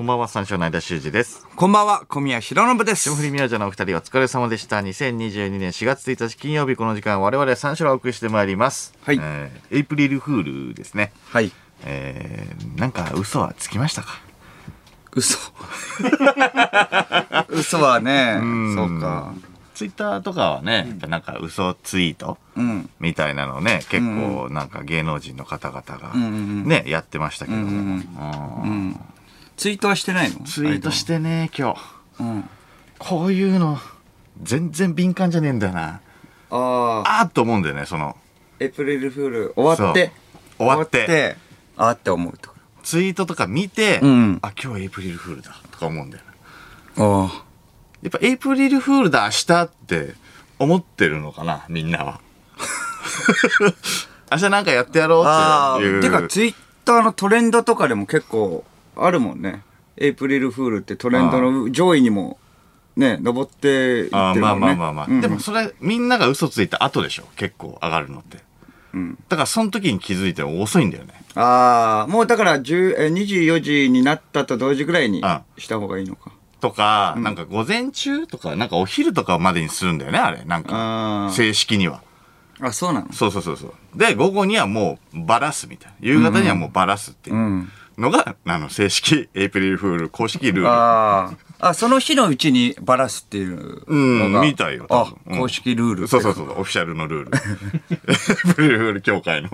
こんばんは、三章の間修二です。こんばんは、小宮弘信です。霜降り明星のお二人お疲れ様でした。2022年4月1日金曜日この時間、我々三章をお送りしてまいります。はいえーエイプリルフールですね。はい。えー、なんか嘘はつきましたか？嘘。嘘はね、そうか。ツイッターとかはね、やっぱなんか嘘ツイートうん。みたいなのをね、結構なんか芸能人の方々がんうんね、やってましたけども。うんうんツイートはしてないの？ツイートしてね、今日。うん。こういうの、全然敏感じゃねえんだよな。ああ、っと思うんだよね、その。エイプリルフール終わって、終わって終わあーって思うとこツイートとか見て、うんあ、今日エイプリルフールだとか思うんだよな。ろ。あやっぱエイプリルフールだ、明日って思ってるのかな、みんなは。明日なんかやってやろうあ。あっていう。あ、てかツイッターのトレンドとかでも結構あるもんね。エイプリルフールってトレンドの上位にもね、登っていってるもんね。まあまあまあまあ。うんでもそれ、みんなが嘘ついた後でしょ、結構上がるのって。うんだからその時に気づいても遅いんだよね。ああ、もうだから10え24時になったと同時ぐらいにあした方がいいのか。とか、なんか午前中とか、なんかお昼とかまでにするんだよね、あれ。なんか、正式には。あ、そうなの？そうそうそうそう。で、午後にはもうバラすみたいな。夕方にはもうバラすっていううんのが、あの、正式エイプリルフール公式ルール。ああ。あ、その日のうちにバラすっていううん、のが。みたいよ。多あ公式ルール。そうそうそう、オフィシャルのルール。エイプリルフール協会の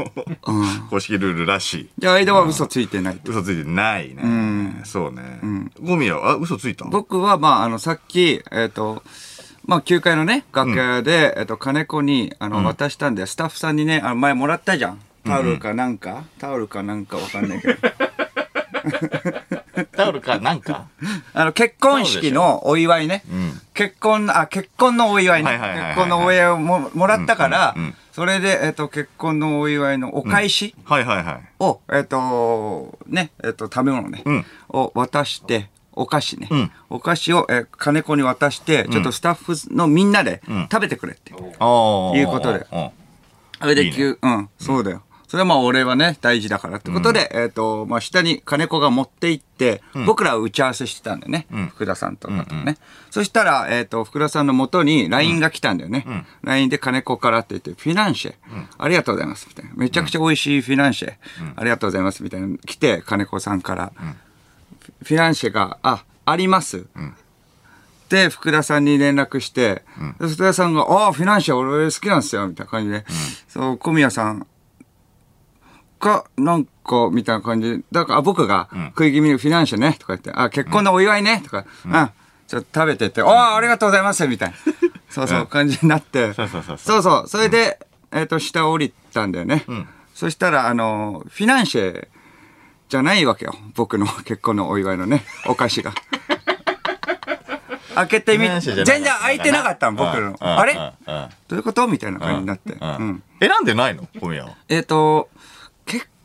公式ルールらしい。じゃあ、間は嘘ついてないと。嘘ついてないね。んそうね。ゴミは、あ、嘘ついた？僕は、まあ、あの、さっき、えっ、と、まあ、9階のね、楽屋で、えっ、と、金子に、あの、渡したんで、スタッフさんにね、あの前もらったじゃん。タオルかなんか、タオルかなんかわかんないけど。タオルか、なんか？あの、結婚式のお祝いね。ん。結婚、あ、結婚のお祝いね。結婚のお祝いをももらったからそれで、えっ、と、結婚のお祝いのお返しはいはいはい。を、えっ、と、ね、えっ、と、食べ物ね、うん。を渡して、お菓子ね。うん。お菓子を、えー金子に渡して、ちょっとスタッフのみんなでん。食べてくれって。いうことで。うんそれで、うん、そうだよ。それはまあ俺はね、大事だからってことで、えっ、と、まあ下に金子が持って行って、僕らは打ち合わせしてたんだよね。ん。福田さんとかとね。そしたら、えっ、と、福田さんの元に LINE が来たんだよね。LINE で金子からって言って、フィナンシェ、ありがとうございます、みたいな。めちゃくちゃ美味しいフィナンシェ、ありがとうございます、みたいな。の来て、金子さんから、フィナンシェが、あ、あります。で、福田さんに連絡して、で福田さんが、ああ、フィナンシェ俺好きなんですよ、みたいな感じで、そう、小宮さんが、なんか、みたいな感じ。で、だから、あ僕が、食い気味にフィナンシェね、とか言って、あ、結婚のお祝いね、とか、うん、ちょっと食べてって、ああ、ありがとうございます、みたいな。そうそう、感じになって、そうそうそうそう。そうそう、それで、えっと、下降りたんだよね。そしたら、あの、フィナンシェじゃないわけよ。僕の 結婚のお祝いのね、お菓子が。開けてみ、全然開いてなかったの、僕の。あれ？どういうこと？みたいな感じになって。選んでないの？小宮は。えっ、と、結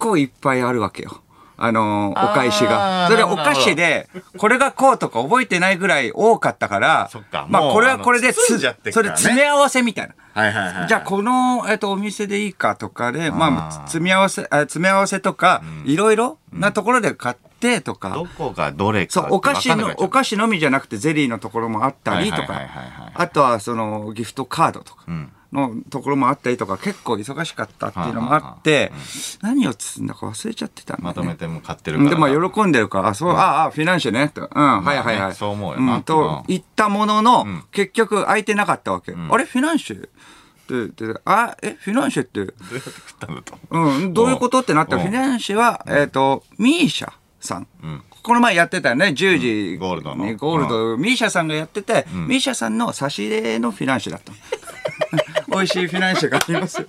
構いっぱいあるわけよ。あのーお返しあが。ーそれお菓子で、これがこうとか覚えてないぐらい多かったから、かまあこれはこれであの包んじゃってっそれ詰め合わせみたいな。はいはいはい。じゃあこの、えっと、お店でいいかとかで、まあ、詰め合わせ、あ詰め合わせとか、いろいろなところで買ってとか、どこがどれかそう、お菓子の、お子菓子のみじゃなくてゼリーのところもあったりとか。あとはそのギフトカードとか。んのところもあったりとか、結構忙しかったっていうのもあって、何を包んだか忘れちゃってたんだよね。まとめても買ってるから。でも喜んでるから、あ、そう、ああ、フィナンシェね、と。うん、はいはいはい。そう思うよな。ん、とうん、言ったものの、結局空いてなかったわけ。あれ、フィナンシェ？って、であ、え、フィナンシェって、どうやって食ったんだと。うん、どういうことってなったら、うん。フィナンシェは、えっ、と、ミーシャさん。この前やってたよね、10時、ゴールドの。にゴールド、ミーシャさんがやってて、ミーシャさんの差し入れのフィナンシェだったの。美味しいフィナンシェがありますよ。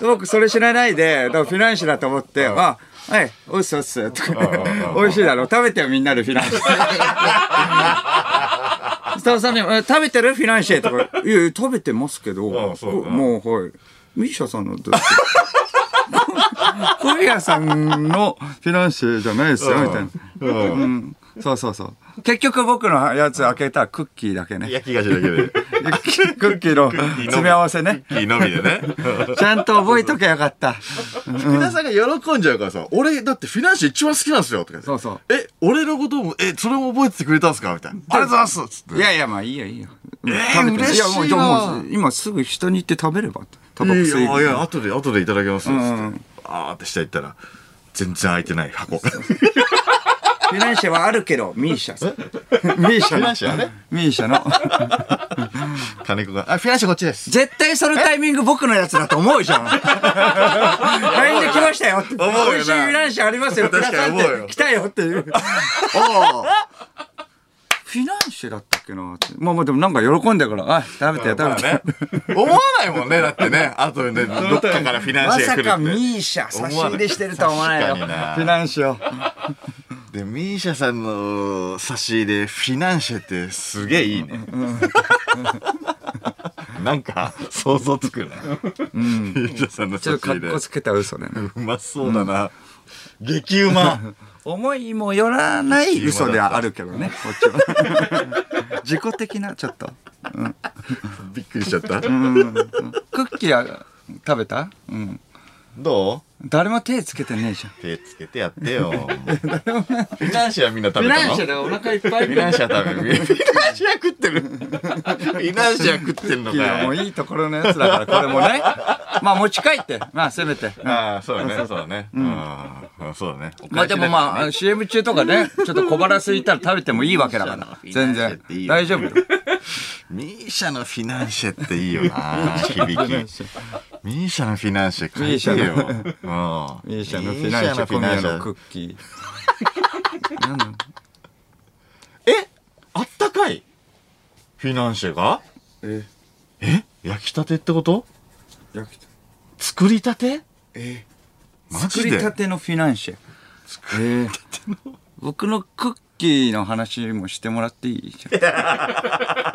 僕、それ知らないで、だからフィナンシェだと思って、あ、はい、おっすおっす、とか、美味しいだろ、食べてよ、みんなでフィナンシェ。スタッフさんに、え食べてるフィナンシェとか、いや食べてますけど、もう、はい。ミーシャさんのどう 小宮さんのフィナンシェじゃないですよ、みたいな。うん。そうそうそう。結局僕のやつ開けたらクッキーだけね。焼き菓子だけで。クッキーの詰め合わせね。いいのみでね。ちゃんと覚えとけばよかった。皆さんが喜んじゃうからさ、俺だってフィナンシェ一番好きなんですよとかそうそう。え、俺のことも、え、それも覚えててくれたんですかみたいな。ありがとうございますつって。いやいや、まあいいよいいよ。えー嬉しいやもう、今すぐ人に言って食べれば。タバコ吸いいやいや、後で、後でいただきます。あーって下行ったら、全然開いてない箱。フィナンシェはあるけど、ミーシャさん。ミーシャフィナのンシェはね、ミーシャの？金子が、あ、フィナンシェこっちです。絶対そのタイミング僕のやつだと思うじゃん。LINE で来ましたよって。思うよな美味しいフィナンシェありますよ。確かにくださ思うよって来たよっていう。ああ。フィナンシェだったっけなってまあまあでもなんか喜んでるから、あ、食べてよ食べてよ。ね。思わないもんね、だってね。後でね、どっかからフィナンまシェが来るって。さかミーシャ差し入れしてるとは思わないよ。フ確かになィナンシェを。で、ミーシャさんの差し入れ、フィナンシェってすげえいいね。なんか、想像つくな。ミーシャさんのちょ差し入れっと格好。つけた嘘ね。うまそうだな。激うま。思いもよらない嘘ではあるけどね、こっちは。自己的な、ちょっと。びっくりしちゃった。クッキーは食べた？うん。どう？誰も手つけてねえじゃん。手つけてやってよ。フィナンシェはみんな食べたの？でお腹いっぱいフィナンシェは食べる。フィナンシェは食ってる。フィナンシェは食ってんのいやもかい。ういいところのやつだから、これもね。まあ持ち帰って、まあせめて。ああ、そうだね、そうだね。うん、そうだね。まあでもまあ、CM 中とかね、ちょっと小腹空いたら食べてもいいわけだから。全然。大丈夫よ。ミーシャのフィナンシェっていいよな、響き。ミーシャのフィナンシェ書いてよ。うん。ミーシャのフィナンシェ小宮のクッキー。なんなの？え？あったかい？フィナンシェが？え、え？焼きたてってこと？焼き作りたて？え。マ作ジで？りたてのフィナンシェ。えー。僕のクッキーの話もしてもらっていい？じゃん。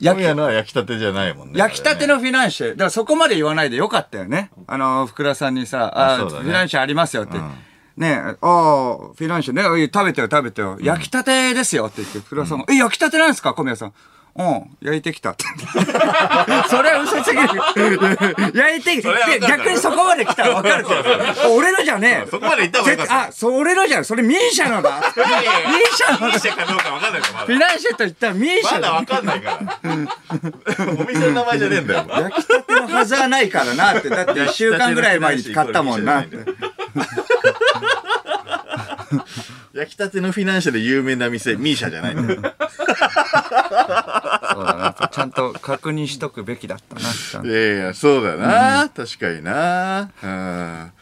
焼きのは焼きたてじゃないもんね。焼きたてのフィナンシェ。だからそこまで言わないでよかったよね。あの、福田さんにさ、あねフィナンシェありますよって。うんねえ、ああ、フィナンシェね、食べてよ食べてよ。焼きたてですよって言って、福田さんが、え、焼きたてなんですか小宮さん。うん、焼いてきたって。それは嘘すぎる。焼いてきて、それは分かる逆にそこまで来たら分かるけど。俺のじゃねえ。そこまで言った方がよかったあ、そ俺のじゃん。それミーシャのだ。ミーシャのだ。ミーシェかどうかわかんないから、まフィナンシェと言ったらミーシだ。まだわ。かんないから。お店の名前じゃねえんだよ。焼きたてのはずはないからなって。だって1週間ぐらい前に買ったもんな。焼きたてのフィナンシェで有名な店、ミーシャじゃないんだよ。そうだな。ちゃんと確認しとくべきだったな。ちゃんといやいや、そうだな。確かにな。うん。ま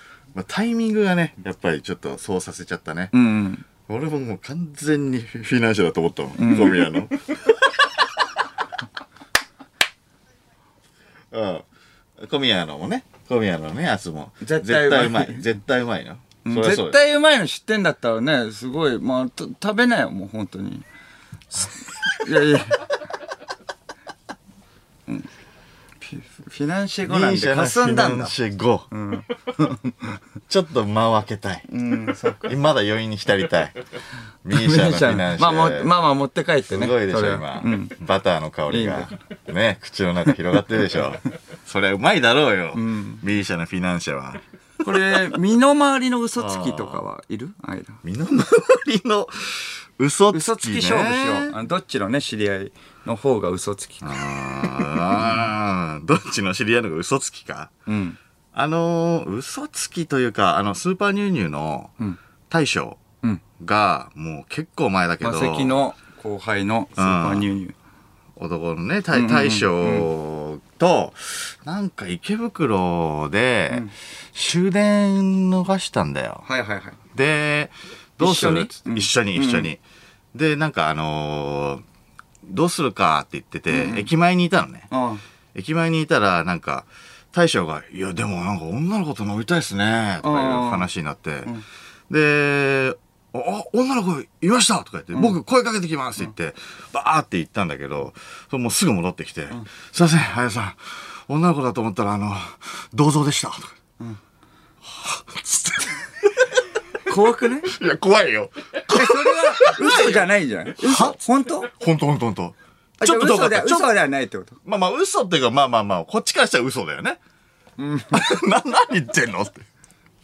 あ、タイミングがね、やっぱりちょっとそうさせちゃったね。うん。俺ももう完全にフィナンシェだと思ったもん、小宮の。うん。小宮のもね、小宮のね、やつも。絶対うまい絶対うまい。絶対うまいの。絶対うまいの知ってんだったらね、すごい、まあ、と食べなよ、もう本当に。いやいや。うんフィナンシェ後なんでミーシャの霞んだんだフィナン。シェ後。ちょっと間を空けたい。まだ余韻に浸りたい。ミーシャのフィナンシェ。まあまあまあ持って帰ってね。すごいでしょ、今、うん。バターの香りが。ね、口の中広がってるでしょ。それうまいだろうよ。ミーシャのフィナンシェは。これ、身の回りの嘘つきとかはいる？間。身の回りの嘘つき、ね。嘘つき勝負しよう。あのどっちのね、知り合いの方が嘘つきか。あーどっちの知り合いのが嘘つきか？うん。あのー、嘘つきというか、あの、スーパーニューニューのん大将うん。が、もう結構前だけど、マセキの後輩のスーパーニューニュー。男のね、大大将と、なんか池袋で終電逃したんだよ。はいはいはい。で、どうする？一緒に？一緒に、一緒に。で、なんかあのーどうするかって言ってて、駅前にいたのね。あ駅前にいたら、なんか、大将が、いや、でもなんか女の子と飲みたいっすね、とかいう話になって、で、あ、あ女の子いましたとか言って、僕声かけてきますって言って、バーって言ったんだけど、それもうすぐ戻ってきて、すいません、あやさん、女の子だと思ったら、あの、銅像でした。とか。怖くねい？や、怖いよ。えそれは嘘じゃないんじゃない嘘？本当？ほんとほんとほんと。あちょっとどうかっ嘘で嘘ではないってこと？まあまあ、嘘っていうか、まあまあまあ、こっちからしたら嘘だよね。な、何言ってんのって。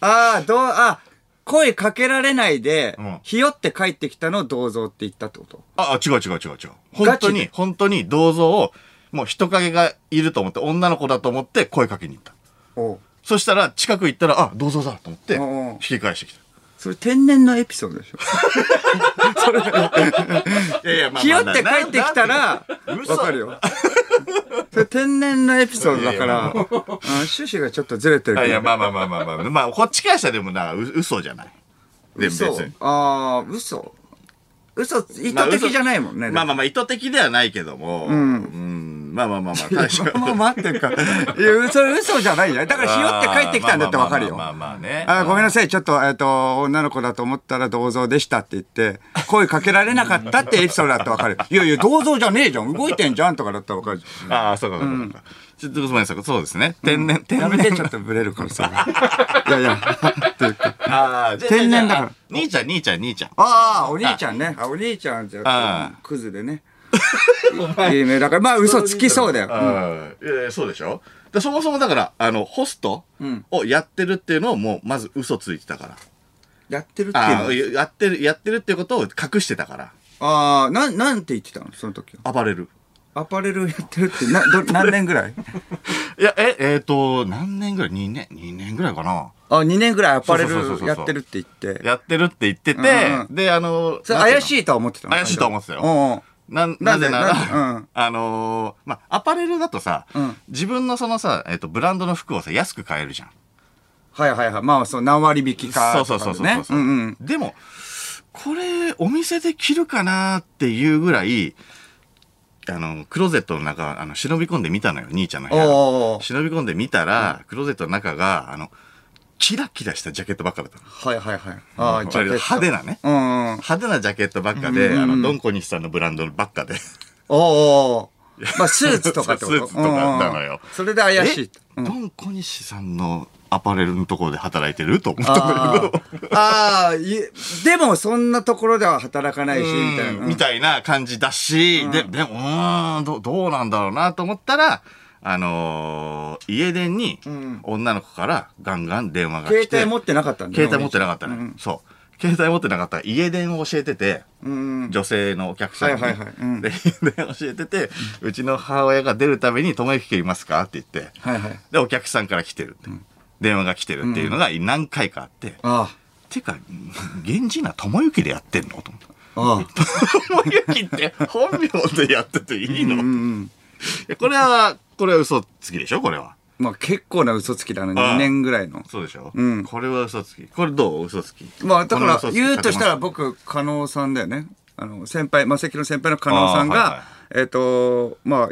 ああ、どう、あ、声かけられないで、うんひよって帰ってきたのを銅像って言ったってこと？あ、あ違う違う違う違う。本当に、本当に銅像を、もう人影がいると思って、女の子だと思って声かけに行った。おうそしたら、近く行ったら、あ、銅像だと思って、うんうん引き返してきた。それ天然のエピソードでしょ いやいや、ま ひよって帰ってきたら、わ嘘かるよ。それ天然のエピソードだから、あ趣旨がちょっとずれてるけど。いや、まあまあまあまあまあ。まあ、こっちからしたらでもな、う嘘じゃない？で別嘘？に。ああ、嘘。嘘、意図的じゃないもんね。まあまあまあ、意図的ではないけども、うん。まあまあまあまあ、大将。もう待ってるか。いや、それ嘘じゃないじゃん。だからひよって帰ってきたんだってわかるよ。まあまあまあまあね。あごめんなさい、ちょっと、えっ、と、女の子だと思ったら銅像でしたって言って、声かけられなかったってエピソードだってわかる。いやいや、銅像じゃねえじゃん。動いてんじゃんとかだったらわかるじああ、そうかそうかそうか。ちょっとごめんなさい。そうですね。天然。天然。やめて、ちょっとブレるからさ。いやいや、っていうか。ああ、天然だから兄ちゃん、兄ちゃん、兄ちゃん。ああ、お兄ちゃんね。あ、お兄ちゃんじゃクズでね。いいね。だから、まあ、嘘つきそうだよ。うんうんいやいやそうでしょでそもそもだから、あの、ホストをやってるっていうのをもう、まず嘘ついてたから。やってるっていうの？やってる、やってるっていうことを隠してたから。ああ、なん、なんて言ってたの？その時は。暴れる。アパレルやってるって、な、ど、何年ぐらい？いや、え、えっ、と、何年ぐらい ?2 年 ?2 年ぐらいかなあ、2年ぐらいアパレルやってるって言って。やってるって言ってて、うんうで、あの、怪しいとは思ってたの？怪しいとは思ってたようんうんなんなぜなら、うんあのーまあ、アパレルだとさ、うん自分のそのさ、えっ、と、ブランドの服をさ、安く買えるじゃん。はいはいはい。まあ、そう、何割引きかそう。そうそうそうそう、うんうん。でも、これ、お店で着るかなっていうぐらい、あの、クローゼットの中、あの、忍び込んでみたのよ、兄ちゃんの部屋。おー忍び込んでみたら、クローゼットの中が、あの、キラキラしたジャケットばっかだったの。はいはいはい。ああ、ジャケット。割と派手なね。うんうん。派手なジャケットばっかで、あの、ドンコニシさんのブランドばっかで。おーおーまあ、スーツとかってこと？スーツとかなのようんうんそれで怪しい。え？ドンコニシさんのアパレルのところで働いてると思ったんだあけど。ーあー、いえでもそんなところでは働かないし、みたいな。みたいな感じだし、で、でも、うーん、どどうなんだろうなと思ったら、あのー家電にん女の子からガンガン電話が来て。携帯持ってなかったんだね携帯持ってなかったね。そう。携帯持ってなかったら家電を教えてて、うん。女性のお客さんに。はいはいはいうんで、家電教えてて、うちの母親が出るために、友之家いますか？って言って、はいはい。で、お客さんから来てるって。電話が来てるっていうのが何回かあって、あてか、源氏名智之でやってんの？と思った。あ。ああ。智之って本名でやってていいの、いうんこれは、これは嘘つきでしょ？これは。まあ結構な嘘つきだな、ああ2年ぐらいの。そうでしょ？うんこれは嘘つき。これどう嘘つき？まあだから言うとしたら僕、加納さんだよね。あの、先輩、マセキの先輩の加納さんがああはいは、えっと、まあ、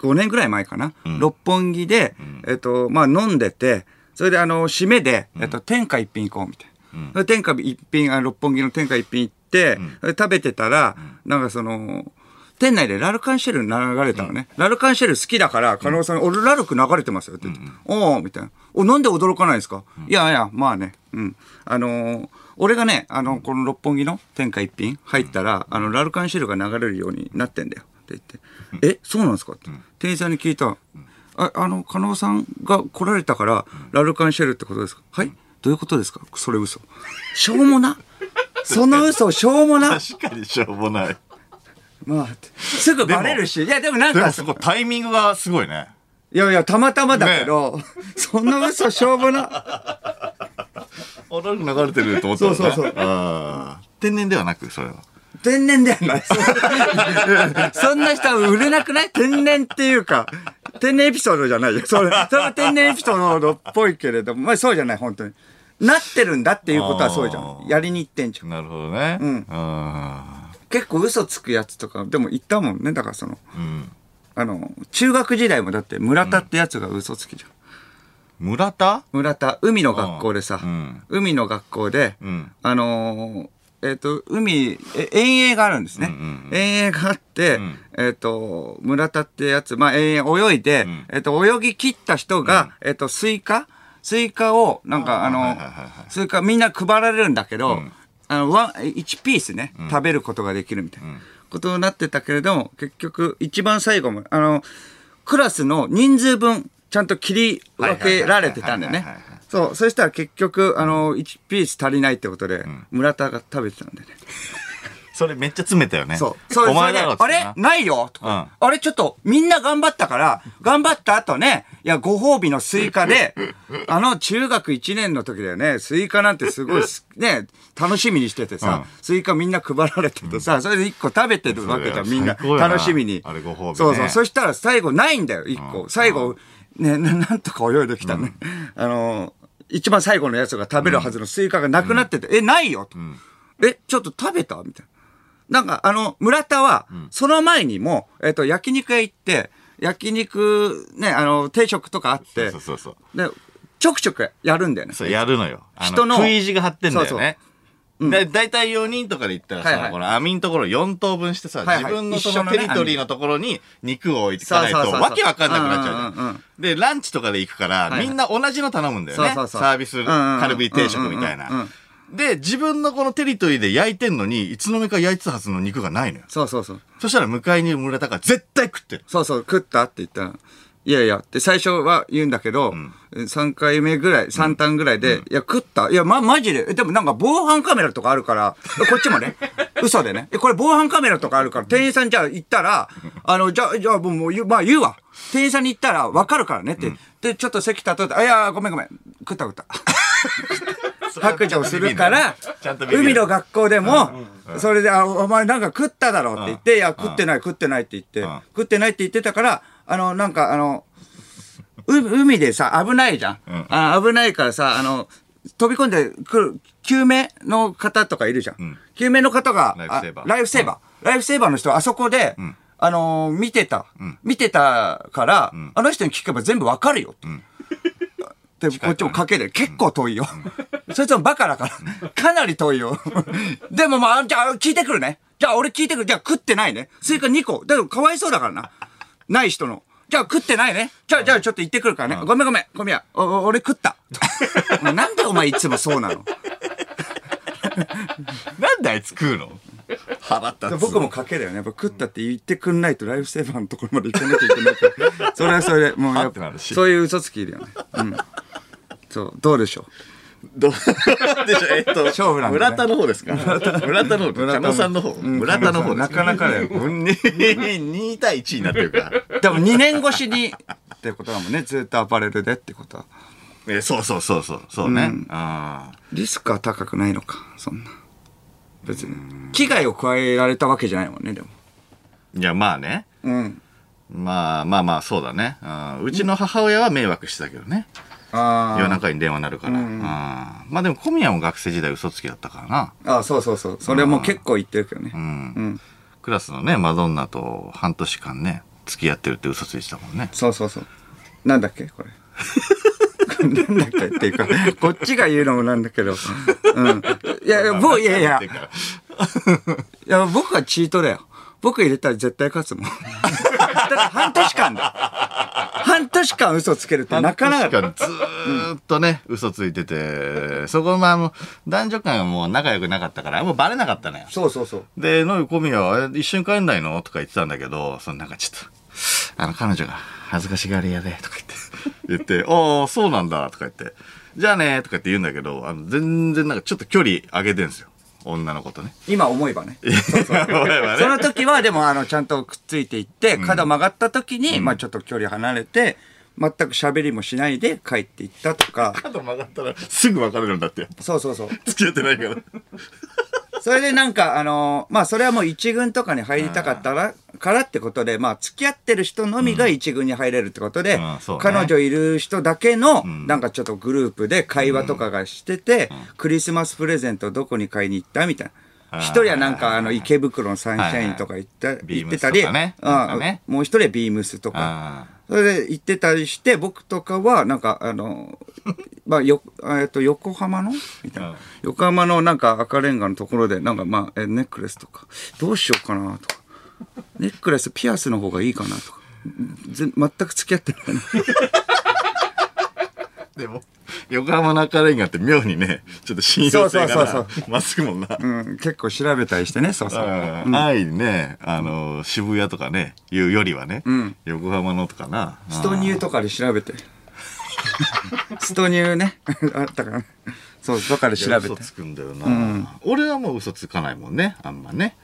5年ぐらい前かな。六本木で、えっと、まあ飲んでて、それであの、締めで、えっと、天下一品行こうみたいな。それで天下一品、あ六本木の天下一品行って、それで食べてたら、なんかその、店内でラルカンシェル流れたのね。ラルカンシェル好きだから、加納さん、俺ラルク流れてますよって言って。おーみたいな。お、なんで驚かないんですか、いやいや、まあね。うん。あのー俺がね、あの、この六本木の天下一品入ったら、あの、ラルカンシェルが流れるようになってんだよ。って言って。え、そうなんですか？って。店員さんに聞いた。あ、あの、加納さんが来られたから、ラルカンシェルってことですか？はい？どういうことですか？それ嘘。しょうもな。その嘘しょうもな。確かにしょうもない。まあ、すぐバレるし。いや、でもなんか、すごい、タイミングがすごいね。いやいや、たまたまだけど、そんな嘘しょうもな。あ、ラルク流れてると思ったら、ね。そうそうそう天然ではなく、それは。天然ではない。そんな人は売れなくない？天然っていうか、天然エピソードじゃないよ。それ、それは天然エピソードっぽいけれども、まあそうじゃない、本当に。なってるんだっていうことはそうじゃあん。ーやりに行ってんじゃん。なるほどね。うんあ結構嘘つくやつとか、でも言ったもんね。だからその、ーうん。あの、中学時代もだって村田ってやつが嘘つきじゃん。村田？村田、海の学校でさ、うん海の学校で、うん。あのーえっ、と、海、え遠泳があるんですね。遠泳があって、ん。えっ、と、村田ってやつ、まあ、遠泳泳いで、えっ、と、泳ぎ切った人が、えっ、と、スイカ？スイカを、なんか、あの、スイカみんな配られるんだけど、あの、 one、1ピースね、食べることができるみたいなことになってたけれども、結局、一番最後も、あの、クラスの人数分、ちゃんと切り分けられてたんだよねそう、そしたら結局、あの、1ピース足りないってことで、村田が食べてたんだよね。それめっちゃ詰めたよね。そう。それお前だろっつそれでってなあれ？ないよ。とか、あれちょっと、みんな頑張ったから、頑張った後ね、いや、ご褒美のスイカで、あの、中学1年の時だよね、スイカなんてすごいす、ね、楽しみにしててさ、うん。スイカみんな配られててさ、それで1個食べてるわけじゃん、みんな。楽しみに。あれご褒美ね。そうそう。そしたら最後ないんだよ、1個。最後、ね、な なんとか泳いできたね。あの、一番最後のやつが食べるはずのスイカがなくなってて、え、ないよと。え、ちょっと食べた？みたいな。なんか、あの、村田は、その前にも、えっ、と、焼肉屋行って、焼肉、ね、あの、定食とかあって、そうそうそう。で、ちょくちょくやるんだよね。そう、やるのよ。あ人の食い意地が張ってんだよそうね。だだいたい4人とかで言ったらさ、はいはいこの網のところ4等分してさ、はいはい自分のそ一緒のテリトリーのところに肉を置いていかないと、そうそうそうそうわけわかんなくなっちゃうじゃん,、うんうんうんで、ランチとかで行くから、はいみんな同じの頼むんだよね。そうそうそうサービスカルビ定食みたいうんうんうんうんな。で、自分のこのテリトリーで焼いてんのに、いつの間にか焼いてたはずの肉がないのよ。そうそうそう。そしたら向かいに村田が絶対食ってる。そうそう、食ったって言ったら、いやいや、って最初は言うんだけど、3回目ぐらい、3単ぐらいで、いや、食ったいや、ま、マジで。えでもなんか防犯カメラとかあるから、こっちもね、嘘でね。えこれ防犯カメラとかあるから、店員さんじゃあ行ったら、あの、じゃあ、じゃあもう、まあ言うわ。店員さんに言ったら分かるからねって。で、ちょっと席立とうと、あ、いや、ごめんごめん。食った食った。白状するから海の学校でも、それで、あ、お前なんか食っただろうって言って、いや、食ってない食ってないって言ってうん、食ってないって言ってたから、あの、なんかあの、う海でさ、危ないじゃん。んあ危ないからさ、あの、飛び込んでくる、救命の方とかいるじゃん。ん救命の方が、ライフセーバーあライフセーバー。ライフセーバーの人はあそこで、あのー見てた、見てたから、あの人に聞けば全部わかるよって。で、こっちもかける。結構遠いよ。そいつもバカだから。かなり遠いよ。でもまあ、じゃあ聞いてくるね。じゃあ俺聞いてくる。じゃあ食ってないね。スイカ2個。だけどかわいそうだからな。ない人の。じゃあ食ってないね。じゃあ、じゃあちょっと行ってくるからね。ごめんごめん。ごめんや。おお俺食った。なんでお前いつもそうなの？なんであいつ食うの？腹立つ。僕も賭けだよね。やっぱ食ったって言ってくんないとライフセーバーのところまで行かなきゃいけないから。それはそれで、もうやそういう嘘つきいるよね。うん。そう、どうでしょどう でしょえっと、勝負なんだね村田の方ですか？村田の方。加納さんの方。村田の方ですなかなかだようん2対1になってるから。う。でも2年越しに、ってことだもんね。ずっとアパレルでってことは。えそうそうそうそう。そうね。ああ。リスクは高くないのか、そんな。別に。危害を加えられたわけじゃないもんね、でも。いや、まあね。うん。まあまあまあ、そうだね。あーうちの母親は迷惑してたけどね。あ夜中に電話鳴るから。あーまあでも小宮も学生時代嘘つきだったからな。あ。あそうそうそう。それも結構言ってるけどね。うん。うん。クラスのね、マドンナと半年間ね、付き合ってるって嘘ついてたもんね。そうそうそう。なんだっけこれ。なんだっけっていうか、こっちが言うのもなんだけど。うん。いやいや、僕、いやいや、いや、僕はチートだよ。僕入れたら絶対勝つもん。だって半年間だ。半年間嘘つけるってなかなか。ずーっとね、嘘ついてて、そこまあもう男女間がもう仲良くなかったから、もうバレなかったのよ。そうそうそう。で、のり小宮は、え一緒に帰んないの？とか言ってたんだけど、そのなんかちょっと、あの、彼女が恥ずかしがり屋で、とか言って、言って、ああ、そうなんだ、とか言って、じゃあね、とか言って言うんだけど、あの、全然なんかちょっと距離上げてんすよ。女の子とね。今思えばね。その時はでもあのちゃんとくっついていって、角曲がった時に、まあちょっと距離離れて、全く喋りもしないで帰っていったとか。角曲がったらすぐ別れるんだって。そうそうそう。付き合ってないから。それでなんか、あのまあそれはもう一軍とかに入りたかったら、からってことで、まあ付き合ってる人のみが一軍に入れるってことで、うん。そうね。彼女いる人だけの、なんかちょっとグループで会話とかがしてて、クリスマスプレゼントどこに買いに行ったみたいな。一人はなんかあの池袋のサンシャインとか行った、はいはい行ってたり、ね。うん。もう一人はビームスとか。あそれで行ってたりして、僕とかは、なんか、あの、まあ、よ、えっと、横浜の？みたいな。うん横浜のなんか赤レンガのところで、なんかまあ、えネックレスとか、どうしようかなとか。ネックレス、ピアスの方がいいかなとか。ぜ全く付き合ってないの。でも、横浜の赤レンガって妙にね、ちょっと信用性がそうそうなまっすぐもんな。うん、結構調べたりしてね、そうそう。うん安易にね、あの、渋谷とかね、いうよりはね、ん横浜のとかな。ストニューとかで調べて。ストニューね。あったから。そう、とかで調べて嘘。つくんだよな、俺はもう嘘つかないもんね、あんまね。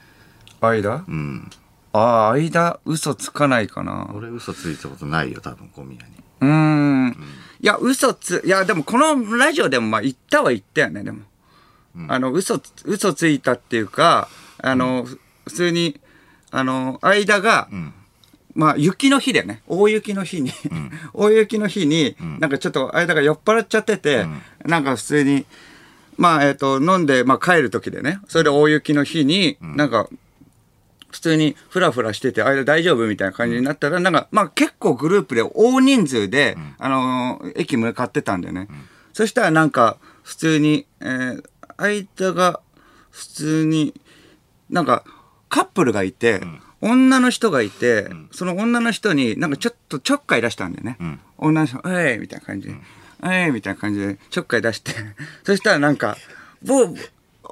間？うん。ああ、間、嘘つかないかな。俺嘘ついたことないよ、多分、小宮に。うーん。いや、嘘つ、いや、でもこのラジオでもまあ言ったは言ったよね、でも。あの、嘘つ、嘘ついたっていうか、あの、ふ普通に、あの、間が、ん。まあ、雪の日でね、大雪の日に、大雪の日に、なんかちょっと間が酔っ払っちゃってて、なんか普通に、まあ、えっ、と、飲んで、まあ帰る時でね、それで大雪の日に、なんか、普通にフラフラしてて、あれ大丈夫みたいな感じになったら、なんか、まあ結構グループで大人数で、あのー駅向かってたんだよね。そしたらなんか、普通に、えー、間が、普通に、なんか、カップルがいて、女の人がいて、その女の人になんかちょっとちょっかい出したんだよね。女の人、えいみたいな感じ。で、えいみたいな感じでちょっかい出して、そしたらなんか、ぼ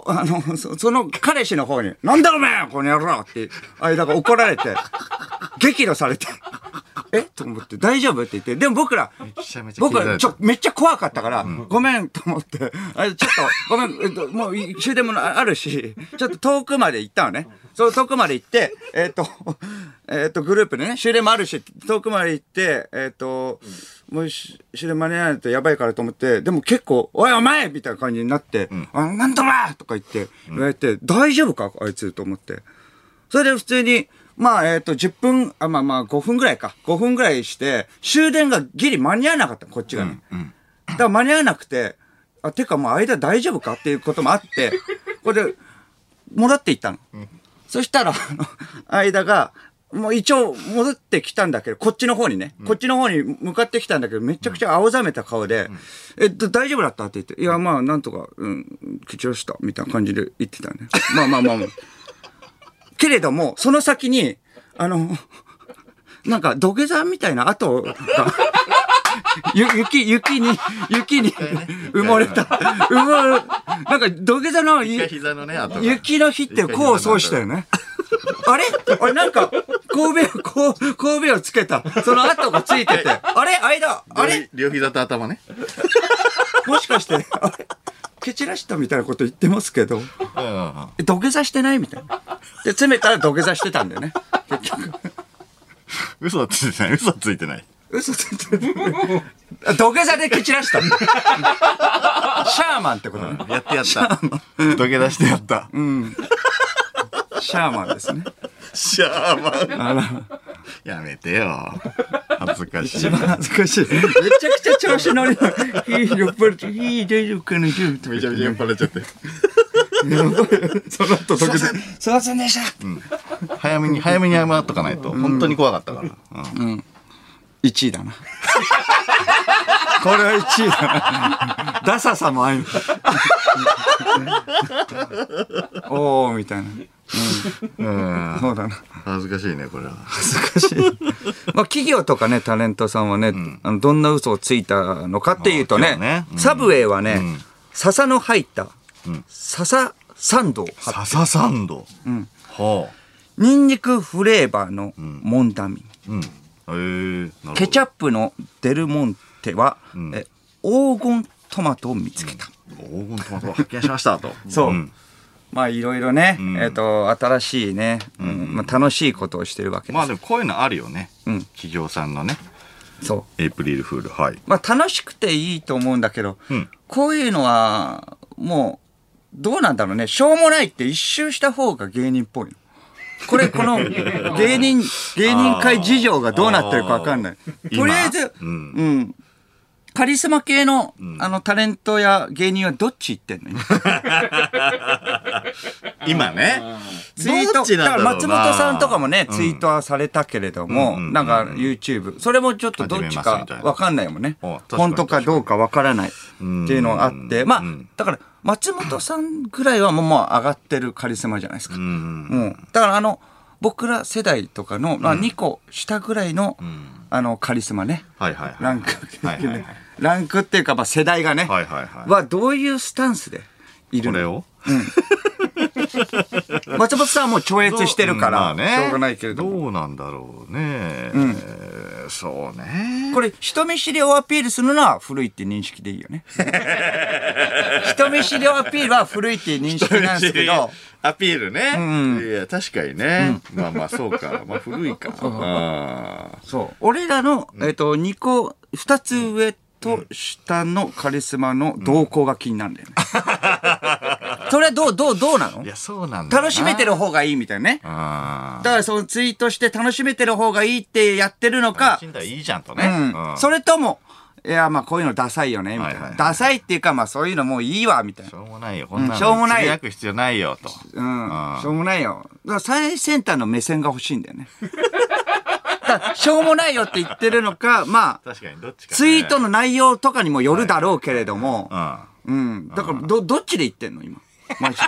あの、そその彼氏の方に、なんだおめえこの野郎って、間が怒られて、激怒されて、え？と思って、大丈夫？って言って、でも僕ら、めちゃめちゃ僕は気になる。ちょめっちゃ怖かったから、ごめんと思って、あれちょっと、ごめん、えっと、もうい終電もあるし、ちょっと遠くまで行ったのね。そう、遠くまで行って、えっと、えっと、グループでね、終電もあるし、遠くまで行って、えっと、もうし終電間に合わないとやばいからと思って、でも結構、おいお前みたいな感じになって、あなんだお前とか言って、言われて、大丈夫か？あいつと思って。それで普通に、まあ、えっ、と、10分、あ、まあまあ、5分ぐらいか。5分ぐらいして、終電がギリ間に合わなかった、こっちがね。だから間に合わなくて、あ、てかもう間大丈夫か？っていうこともあって、これで、戻っていったの。そしたら、あの、間が、もう一応戻ってきたんだけど、こっちの方にね、こっちの方に向かってきたんだけど、めちゃくちゃ青ざめた顔で、えっと、大丈夫だった？って言って、いや、まあ、なんとか、うん、口をした、みたいな感じで言ってたね。まあまあまあまあ。けれども、その先に、あの、なんか土下座みたいな跡が、ゆ雪、雪に、雪に埋もれた。埋もれ、なんか土下座の。雪の日ってこうそうしたよね。あれ？あれなんか、神戸を、こう、神戸をつけた、その跡がついてて、あれ？間、あれ？両膝と頭ね。もしかして、あれ？蹴散らしたみたいなこと言ってますけど、土下座してないみたいな。で、詰めたら土下座してたんだよね。結局。嘘ついてない、嘘ついてない。嘘ついてる。あ土下座で蹴散らした。シャーマンってことね。やってやった。土下座してやった。シャーマンですね。シャーマン。やめてよ。恥ずかしい。恥ずかしい。めちゃくちゃ調子乗り。いい、酔っ払って、いい、大丈夫かな、大丈夫とかめちゃめちゃ酔っ払っちゃって。その後土下座。すいませんでした。早めに、早めに謝っとかないと。本当に怖かったから。うん1位だな。これは1位だな。ダサさもあい おー、みたいな。うん。そうだな。恥ずかしいね、これは。難しい。まあ企業とかね、タレントさんはね、あのどんな嘘をついたのかっていうとね、サブウェイはね、ん笹の入った、笹サンドを笹サンド。んはあ。ニンニクフレーバーのモンダミン。うん。へえ。なるほどケチャップのデルモンテは、んえ黄金トマトを見つけた。黄金トマトを発見しましたと。そううんまあいろいろね、んえっ、と、新しいね、うんまあ、楽しいことをしてるわけです。まあでもこういうのあるよね。うん企業さんのね。そう。エイプリルフール。はい。まあ楽しくていいと思うんだけど、うんこういうのは、もう、どうなんだろうね。しょうもないって一周した方が芸人っぽいの。これ、この芸人、芸人界事情がどうなってるかわかんない。とりあえず、うん。カリスマ系の、あの、タレントや芸人はどっち行ってんの？今。今ね。ツイート、どっちなんだから松本さんとかもね、ツイートはされたけれども、うんうんなんか YouTube、それもちょっとどっちかみたいなわかんないもんね。本当かどうかわからないっていうのがあって、まあうん、だから松本さんぐらいはもうもう上がってるカリスマじゃないですか。うん。うん。だからあの、僕ら世代とかの、まあ2個下ぐらいの、あの、カリスマね。はいはいはい。ランク、はいはいはい。ランクっていうか、まあ世代がね、はいはいはい。はどういうスタンスでいるの？これを？松本さんはもう超越してるから、まあねしょうがないけれども。どうなんだろうね。えーそうね。これ、人見知りをアピールするのは古いって認識でいいよね。人見知りをアピールは古いっていう認識なんですけど、アピールね。んいや、確かにね。まあまあ、そうか。まあ、古いか。あそう。俺らの、えっと、2個、2つ上と下のカリスマの動向が気になるんだよね。それはどう、どう、どうなの？ーいや、そうなんだよな。楽しめてる方がいいみたいなね。あだからそのツイートして楽しめてる方がいいってやってるのあ。か楽し、んだらいいじゃんとね。うん。それとも、いや、まあこういうのダサいよね、みたいな。はいはいはいダサいっていうか、まあそういうのもういいわ、みたいなし。ょうもないよ。こんなのしょうもないつぶやく必要ないよ、と。うんう。んしょうもないよ。だから最先端の目線が欲しいんだよね。しょうもないよって言ってるのか、まあ、確かに、どっちかね。ツイートの内容とかにもよるだろうけれども、うん。うん。だから、ど、どっちで言ってんの今？マジで。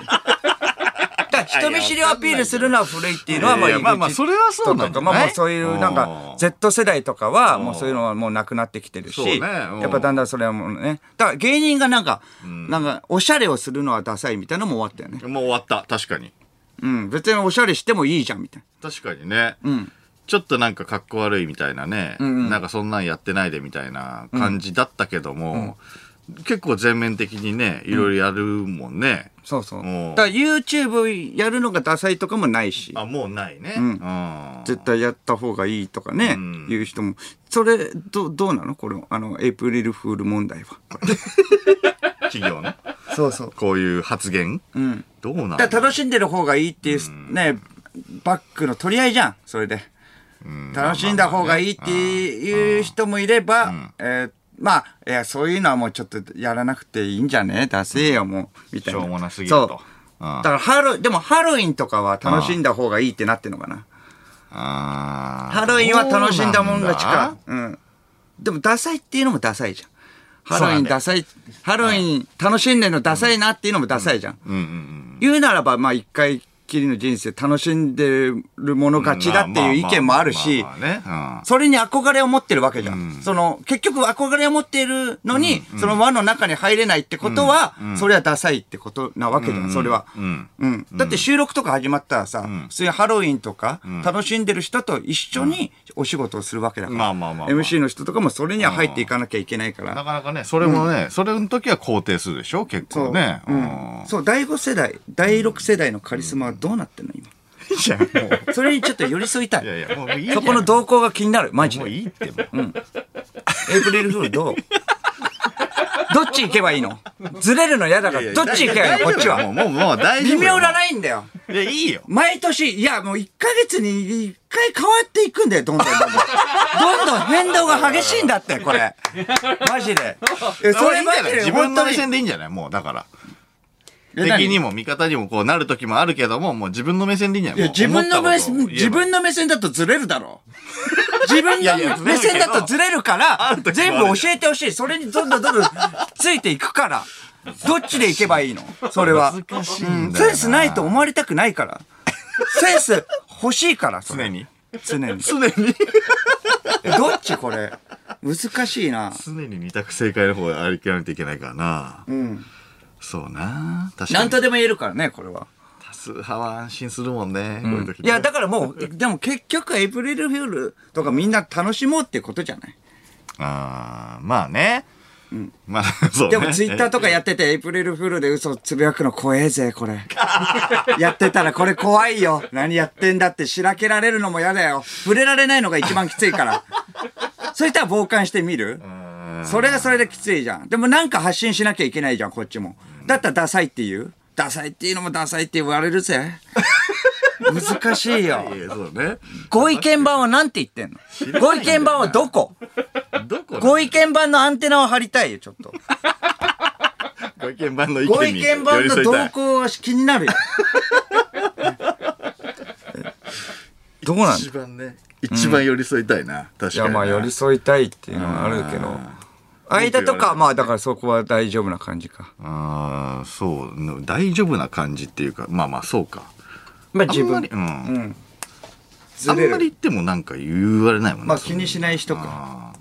だ人見知りをアピールするのは古いっていうのは、まあ、まあまあそれはそうなんじゃない？まあまあそういう、なんかう、ん Z 世代とかは、もうそういうのはもうなくなってきてるし、ねうんやっぱだんだんそれはもうね、だから芸人がなんか、なんか、おしゃれをするのはダサいみたいなのも終わったよね。もう終わった。確かに。うん。別におしゃれしてもいいじゃん、みたい確かにね。んちょっとなんか格好悪いみたいなね、なんかそんなんやってないでみたいな感じだったけども、結構全面的にね、いろいろやるもんね。な。そうそう。うんだから YouTube やるのがダサいとかもないし。あ、もうないね。うん。絶対やった方がいいとかね、ん言う人も。それ、ど、どうなの？これ、あの、エイプリルフール問題は。企業の？そうそう。こういう発言、うん。どうなん？だから楽しんでる方がいいっていう、ね、バックの取り合いじゃん、それで。うん楽しんだ方がいいっていう人もいれば、えーまあ、いや、そういうのはもうちょっとやらなくていいんじゃね？出せよ、もう、みたいな。しょうもなすぎるそうと。うんだからハロ、でもハロウィンとかは楽しんだ方がいいってなってんのかな？あーハロウィンは楽しんだもん勝ちか。どうなん。でもダサいっていうのもダサいじゃん。ハロウィンダサい、ハロウィン楽しんでるのダサいなっていうのもダサいじゃん。うんうんうん。言うならば、まあ一回きりの人生楽しんでるもの勝ちだっていう意見もあるし。それに憧れを持ってるわけじゃん。その、結局憧れを持っているのに、その輪の中に入れないってことは、それはダサいってことなわけじゃん、それは。うん。うん。だって収録とか始まったらさ、普通にハロウィンとか、楽しんでる人と一緒にお仕事をするわけだから。まあまあまあまあ MC の人とかもそれには入っていかなきゃいけないから。なかなかね、それもね、それの時は肯定するでしょ？結構ね。ううんん。そう、第5世代、第6世代のカリスマはどうなってんの？今。いいじゃん、もう。それにちょっと寄り添いたい。いやいや、もういい。そこの動向が気になる、マジで。もういいってもう。エイプリルフールどう？どっち行けばいいの？ずれるの嫌だから、どっち行けばいいの？こっちもう、は。もう、もう大丈夫。微妙なラインだよ。いや、いいよ。毎年、いや、もう1ヶ月に1回変わっていくんだよ、どんどんどんどん。どんどん変動が激しいんだって、これ。マジで。えそれマジで自分の目本線でいいんじゃないもう、だから。敵にも味方にもこうなる時もあるけども、もう自分の目線でいいんじゃない？自分の目線、自分の目線だとずれるだろう。自分の目線だとずれるから 全部教えてほしい。それにどんどんどんどん ついていくから。どっちでいけばいいの？それは。難しいうんセンスないと思われたくないから。センス欲しいから、常に？常に。常に？えどっちこれ？難しいな。常に二択正解の方を歩かないといけないからな。うん。そうな。確かに。なんとでも言えるからね、これは。多数派は安心するもんね。こういう時ねいや、だからもう、でも結局エイプリルフールとかみんな楽しもうってことじゃない？あーまあね。まあ、そうね。でもツイッターとかやってて、エイプリルフールで嘘つぶやくの怖えぜ、これ。やってたらこれ怖いよ。何やってんだってしらけられるのも嫌だよ。触れられないのが一番きついから。そういったら傍観してみる？それはそれできついじゃん。でもなんか発信しなきゃいけないじゃん、こっちも。だったらダサいって言う？ダサいっていうのもダサいって言われるぜ。難しいよ。ね。ご意見番はなんて言ってんの？ご意見番はどこ？どこご意見番のアンテナを張りたいよ、ちょっと。ご意見番の意ご意見番の動。向は気になるよ。どうなんだ？一番ね、一番寄り添いたいな。確いや、かにな。まあ、寄り添いたいっていうのはあるけど。間とかはまあ、だからそこは大丈夫な感じか。ああ、そう。大丈夫な感じっていうか、まあまあ、そうか。まあ、あ自分んまり、。うん。うん。あんまり言ってもなんか言われないもんね。まあ、気にしない人か。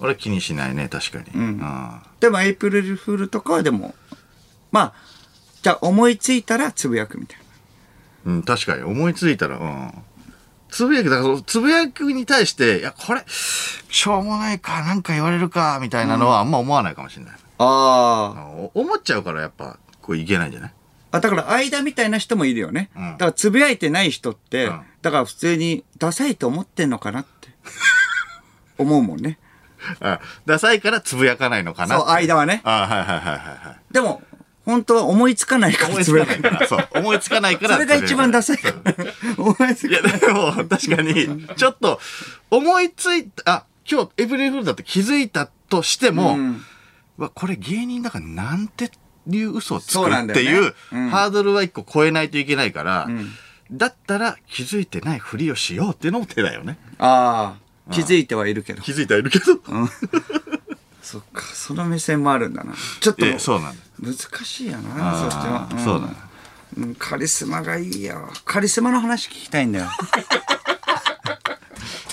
俺は気にしないね、確かに。んあでも、エイプリルフールとかはでも、まあ、じゃあ思いついたらつぶやくみたいな。ーうん、確かに。思いついたら、うん。つぶやき、だから、つぶやくに対して、いや、これ、しょうもないか、なんか言われるか、みたいなのはあんま思わないかもしれない。ああの思っちゃうから、やっぱ、こういけないんじゃない？あ。だから間みたいな人もいるよね。うんだからつぶやいてない人って、うんだから普通にダサいと思ってんのかなって思うもんね。あ、ダサいからつぶやかないのかなそう、間はね。あはいはいはいはいはい。でも、本当は思いつかないから思いつかないから、そう。思いつかないから。それが一番ダサい。思いついや、でも、確かに、ちょっと、思いついた、あ、今日、エブリルフールだって気づいたとしても、うんわ、これ芸人だからなんていう嘘をつくっていう、うんハードルは一個超えないといけないから、んだったら気づいてないふりをしようっていうのも手だよね。ああ、気づいてはいるけど。気づいてはいるけど。そっか、その目線もあるんだな。ちょっと、え、そうなんだ。難しいよな、そしてはあ。ーそうだね。うんカリスマがいいよ。カリスマの話聞きたいんだよ。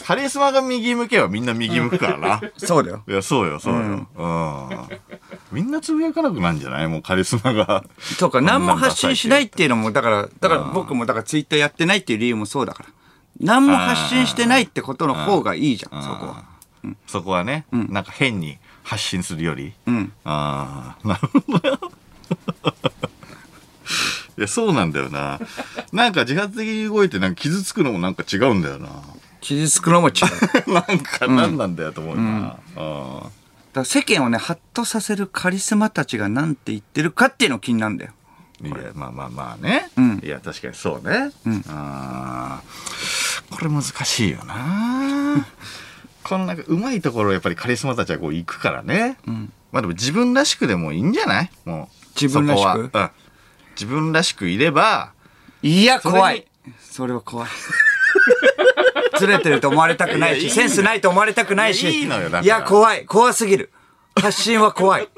カリスマが右向けばみんな右向くからな。そうだよ。いや、そうよ、そうよ。うん。みんなつぶやかなくなるんじゃない？もうカリスマが。そうか、何も発信しないっていうのも、だから、だから僕もだからツイッターやってないっていう理由もそうだから。何も発信してないってことの方がいいじゃん、そこは。そこはね、なんか変に発信するより。うん。ああ、なるほどよ。いや、そうなんだよな。なんか自発的に動いてなんか傷つくのもなんか違うんだよな。傷つくのも違う。なんか何なんだよと思うな。あら世間をね、ハッとさせるカリスマたちが何て言ってるかっていうの気になるんだよ。あいや、まあまあまあね。うんいや、確かにそうね。うんあーこれ難しいよな。このなんかうまいところやっぱりカリスマたちはこう行くからね。んまあでも自分らしくでもいいんじゃない？もう。自分らしく？うん。自分らしくいれば、いや、怖い。それは怖い。ずれてると思われたくないし、いセンスないと思われたくないし。いや、怖い。怖すぎる。発信は怖い。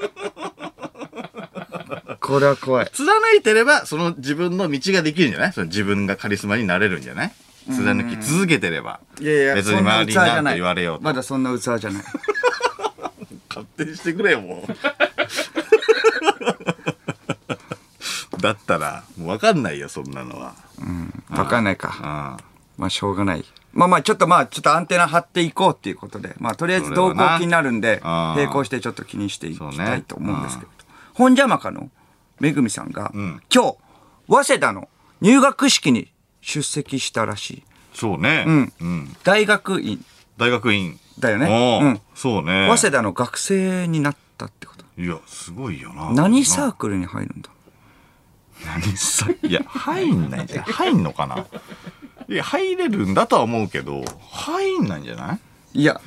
これは怖い。貫いてれば、その自分の道ができるんじゃない？その自分がカリスマになれるんじゃない？貫き続けてれば。いやいや、別に周りになんと器じゃない。言われようと。まだそんな器じゃない。勝手にしてくれよ、もう。だったら、もう分かんないよ、そんなのは。わかんないか。あまあ、しょうがない。まあまあ、ちょっとまあ、ちょっとアンテナ張っていこうっていうことで。まあ、とりあえず動向気になるんで、並行してちょっと気にしていきたいと思うんですけど。本邪魔かのめぐみさんが、ん今日、早稲田の入学式に出席したらしい。そうね。うんうん。大学院大学院。だよね。うん。そうね。早稲田の学生になったってこと。いや、すごいよな。何サークルに入るんだ？何さ、いや、入んないんじゃない入んのかな？いや、入れるんだとは思うけど、入んないんじゃない？いや、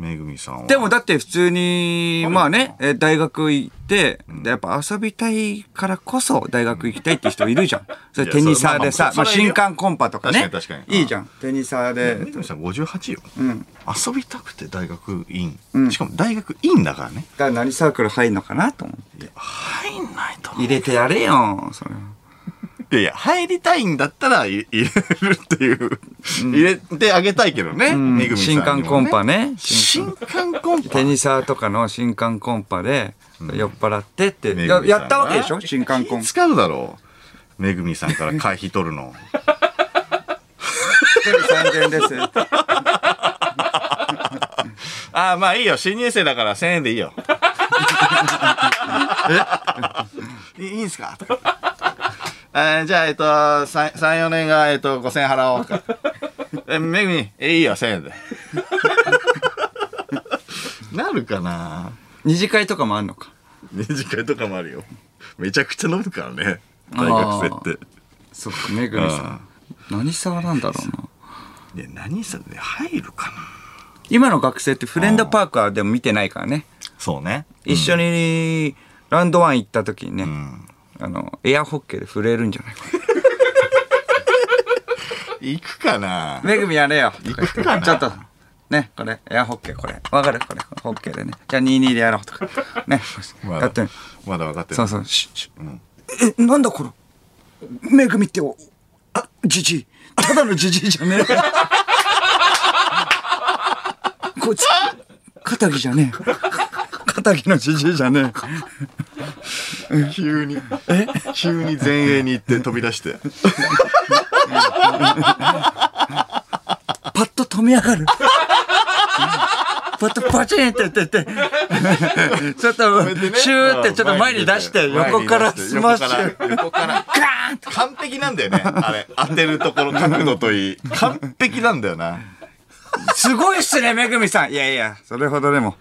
めぐみさんは。でもだって普通に、まあね、え大学行って、でやっぱ遊びたいからこそ大学行きたいって人いるじゃん。それテニサーでさ、まあ新刊コンパとかね。いいじゃん。テニサーで。めぐみさん58よ。うん。遊びたくて大学院。うんしかも大学院だからね。だから何サークル入んのかなと思う。いや、入んないと。入れてやれよ、それ。いやいや、入りたいんだったらい 入れるっていう、入れてあげたいけどね、めぐみさんね。新刊コンパね。新刊コンパ？テニサーとかの新刊コンパで酔っ払ってって、ややったわけでしょ？新刊コンパ。使うだろう。めぐみさんから会費取るの。一人3000円です。ああ、まあいいよ。新入生だから1000円でいいよ。え？いいいんすかえーじゃあ、えっと、3、4年が、えっと、5000円払おうとか。え、めぐみ、え、いいよ、1000円で。なるかな二次会とかもあんのか。二次会とかもあるよ。めちゃくちゃ飲むからね。大学生って。そっか、めぐみさん。何沢なんだろうな。いや、何さ、入るかな今の学生ってフレンドパークはでも見てないからね。そうね。一緒にラウンドワン行った時にね、んあの、エアホッケーで震えるんじゃない？か 行くかな？めぐみやれよ。行くかな？ちょっと。ね、これ、エアホッケー、これ。わかる？これ、ホッケーでね。じゃあ22でやろうとか。ね。まだやってみまだ分かってないそうそう。ししえ、なんだこれ。めぐみってお、あ、じじい。ただのじじいじゃねえ。こいつ、肩着じゃねえ。肩着のじじいじゃねえ。急に。急に前衛に行って飛び出して。パッと止めやがる。パッとパチンって言ってて、ちょっと、ね。シューってちょっと前に出して、横からスマッシュ。横から。横からガーンと完璧なんだよね。あれ。当てるところ角度といい。完璧なんだよなすごいっすね、めぐみさん。いやいや、それほどでも。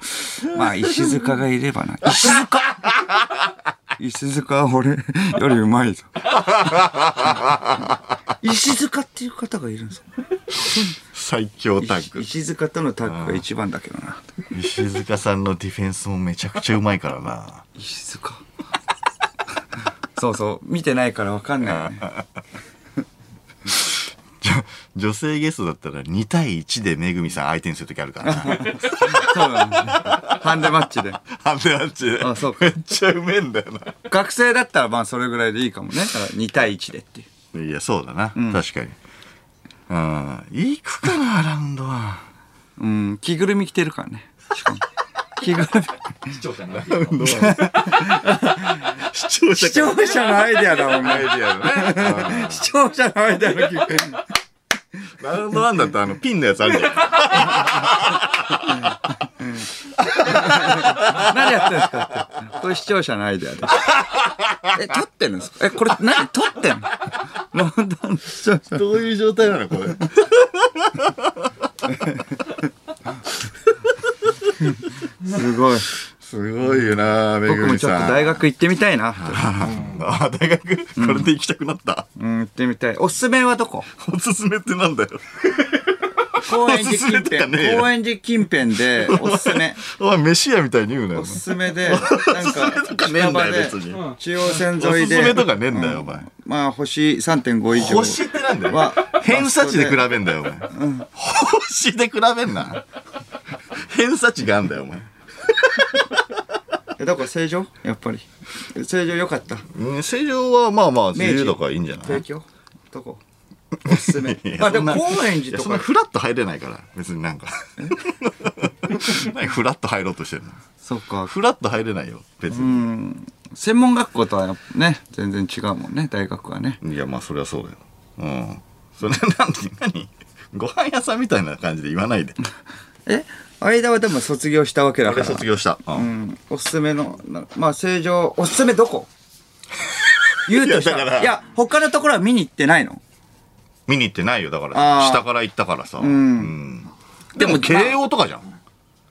まあ、石塚がいればな。石塚？石塚は俺よりうまいぞ。石塚っていう方がいるんですか最強タッグ石塚とのタッグが一番だけどな。石塚さんのディフェンスもめちゃくちゃうまいからな石塚。そうそう、見てないからわかんないよね。女性ゲストだったら2対1でめぐみさん相手にするときあるからなそうなんですね。ハンデマッチで。ハンデマッチであそうかめっちゃうめえんだよ学生だったらまあそれぐらいでいいかもね。だから2対1でっていう。ないやそうだな、確かにうん行くかなラウンドはうん、着ぐるみ着てるからね。しかも。着ぐるみ。視聴者視聴者のアイデアだもんね。アイディアのね視聴者のアイデアの着ぐるみ。ラウンドワンだとあのピンのやつあるじゃん 何やってんですかって。これ視聴者のアイデアで。え、撮ってるんですか？え、これ何撮ってんの？どういう状態なのこれ？すごい。すごいよなめ僕もぐみさん。ちょっと大学行ってみたいな。あ大学？これで行きたくなった、うん、行ってみたい。おすすめはどこ？おすすめってなんだよ。高円寺近辺。よ。高円寺近辺でおすすめ。お前飯屋みたいに言うなよおすすめで、なんか、とかねえんだよ別に。中央線お沿いで。すすめとかねえんだよお前。まあ、星3.5以上。星ってなんだよ。は偏差値で比べんだよお前。星で比べんな。偏差値があんだよお前。え だから正常？やっぱり。正常良かった。うん正常はまあまあ自由だからいいんじゃない？提供？どこ？おすすめ。まあでも高円寺とか。いやそんなフラッと入れないから別になんか。何フラッと入ろうとしてるの？そうか。フラッと入れないよ別うに、ん。専門学校とはね、全然違うもんね、大学はね。いやまあそれはそうだよ。うん。それ何何？ご飯屋さんみたいな感じで言わないで。え？間はでも卒業したわけだから。俺卒業した、ううん。ん。おすすめの、なまあ正常、おすすめどこ？言うとしたら。いやだから。いや、他のところは見に行ってないの？見に行ってないよだから。下から行ったからさ、ん。うん。でもでも慶応とかじゃん。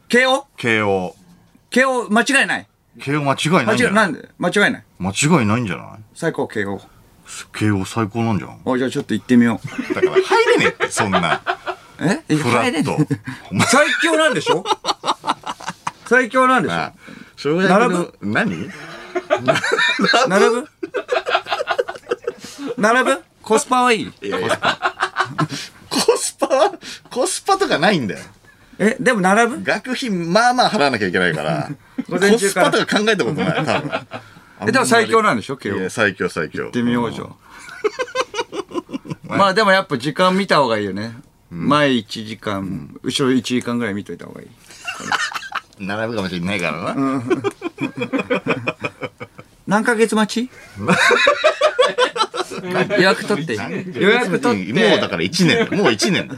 慶応慶応慶応間違いない。慶応間違いない間違い、んじゃなないんで間違いない。間違いないんじゃない？最高慶応。慶応最高なんじゃん。おじゃあちょっと行ってみよう。だから入れねえってそんなえ？えフラッと入れんの 最強なんでしょ？最強なんでしょ？あ小学並の何？並ぶ？並ぶ？コスパはいい。いやいや。コスパ？はコスパとかないんだよ。え、でも並ぶ？学費まあまあ払わなきゃいけないから。午前コ中から。スパとか考えたことない。多分。え、でも最強なんでしょ？慶応。行いや最強最強。行ってみようじゃん。まあでもやっぱ時間見た方がいいよね。前1時間、後ろ1時間ぐらい見といた方がいい。並ぶかもしれないからな、何ヶ月待ち？予約取って。予約取って。もうだから1年もう1年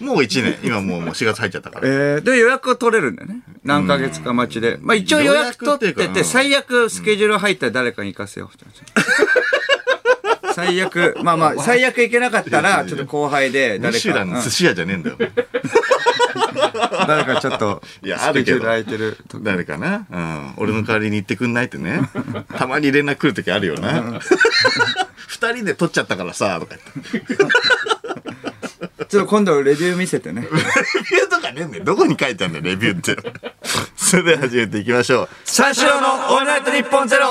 もう1年今もうもう4月入っちゃったからえー、で予約を取れるんだよね。何ヶ月か待ちで。まあ一応予約取ってて、最悪スケジュール入ったら誰かに行かせよう。最悪、まあまあ、最悪行けなかったら、ちょっと後輩で誰か、ミシュランうん。寿司屋じゃねえんだよ。誰かちょっっと、いやスケジュールあるけど空いてる。時誰かな、うん、俺の代わりに行ってくんないってねたまに連絡来る時あるよな。二人で撮っちゃったからさとか言って。ちょっと今度レビュー見せてね。レビューとかねえんだよ。どこに書いてあるんだよレビューって。それでは始めていきましょう。三四郎のオールナイトニッポンゼロ。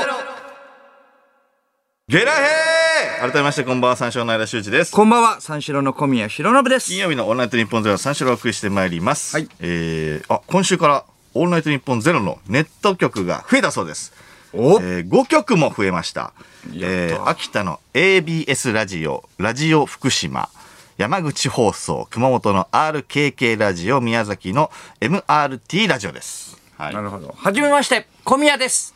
ゲラヘ改めましてこんばんは、三四郎の間修二です。こんばんは、三四郎の小宮弘信です金。曜日のオールナイトニッポンゼロ三四郎をお送りしてまいります。はいえー、あ、今週からオールナイトニッポンゼロのネット局が増えたそうです。おえー、5曲も増えました。やえー、秋田の ABS ラジオ、ラジオ福島、山口放送、熊本の RKK ラジオ、宮崎の MRT ラジオです。はいな。るほど。はじめまして、小宮です。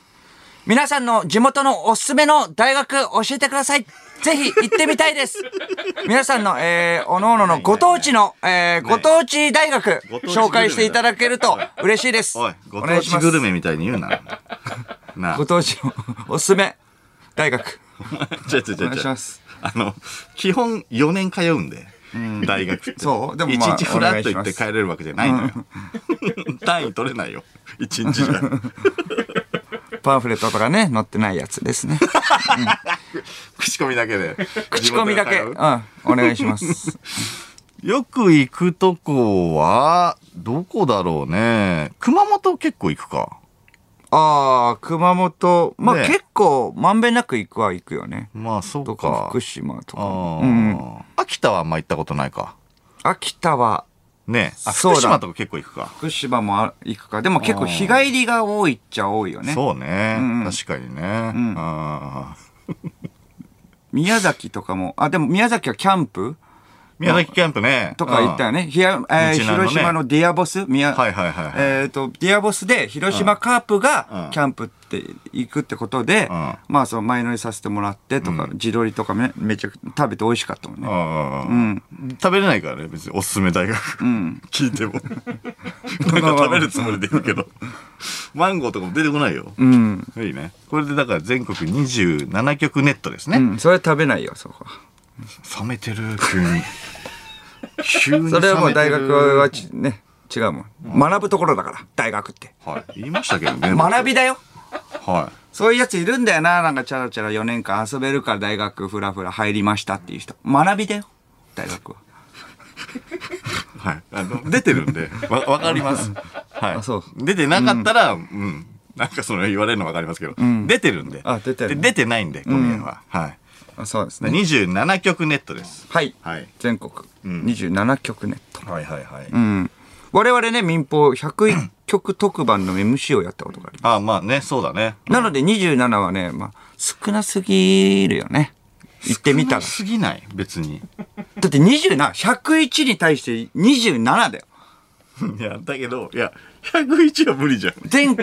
皆さんの地元のおすすめの大学教えてください。ぜひ行ってみたいです。皆さんの、えー、おのおののご当地の、えー、ご当地大学、紹介していただけると嬉しいです。おい、ご当地グルメみたいに言うな。なあご当地のおすすめ大学。違う違う違う違うお願いしますあの、基本4年通うんで、大学って。そうでもまあ一日フラッと行って帰れるわけじゃないのよ。単位取れないよ。一日じゃ。パンフレットとかね、載ってないやつですね。口コミだけで。口コミだけ、う？ん、お願いします。よく行くとこは、どこだろうね。熊本結構行くか。ああ、熊本、まあ、ね結構、まんべんなく行くは行くよね。まあ、そうとか、か。福島とか。うん。秋田はあんま行ったことないか。秋田は、ねあ、そうだ福島とか結構行くか。福島もあ行くか。でも結構日帰りが多いっちゃ多いよね。そうね。んうん確かにね。んあー 宮崎とかも、あ、でも宮崎はキャンプ宮崎キャンプね。とか行ったよね。ひやえーね広島のディアボス？宮、はいはいはいはいえっ、と、ディアボスで広島カープうんがキャンプって行くってことで、うんまあその前乗りさせてもらってとか、地鶏とかめめちゃく食べて美味しかったもんね。うん。食べれないからね、別におすすめ大学。ん聞いても。なんか食べるつもりで言うけど。マンゴーとかも出てこないよ。うん。いいね。これでだから全国27局ネットですね。うん、それ食べないよ、そこは。冷めてる、急に。急に。それはもう大学はちね、違うもん。学ぶところだから、大学って。はい。言いましたけどね。学びだよ。はそういうやついるんだよな。なんかチャラチャラ4年間遊べるから大学フラフラ入りましたっていう人。学びだよ。大学は。い。はい。あの、出てるんで、わ、わかります。はい。あそう出てなかったら、うん。なんかその言われるのわかりますけど、出てるんで。あ出てるで出てないんで、小宮は。はい。あそうですね。27局ネットです。はい。はい。全国27局ネット。はいはいはい。うん。我々ね、民放101局特番の MC をやったことがありまあまあね、そうだね。す。なので27はね、まあ、少なすぎるよね。言ってみたら少な。すぎない、別に。だって27、101に対して27だよ。いや、だけど、いや、101は無理じゃん。全、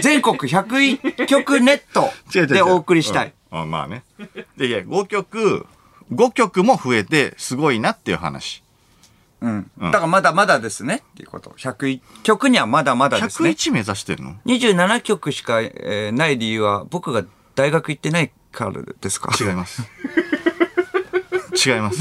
全国101曲ネットでお送りしたい。うんあまあね。で、いや、5曲、5曲も増えてすごいなっていう話。うん。だからまだまだですねっていうこと。101曲にはまだまだですね。101目指してるの？27曲しか、えーない理由は僕が大学行ってないからですか？違います。違います。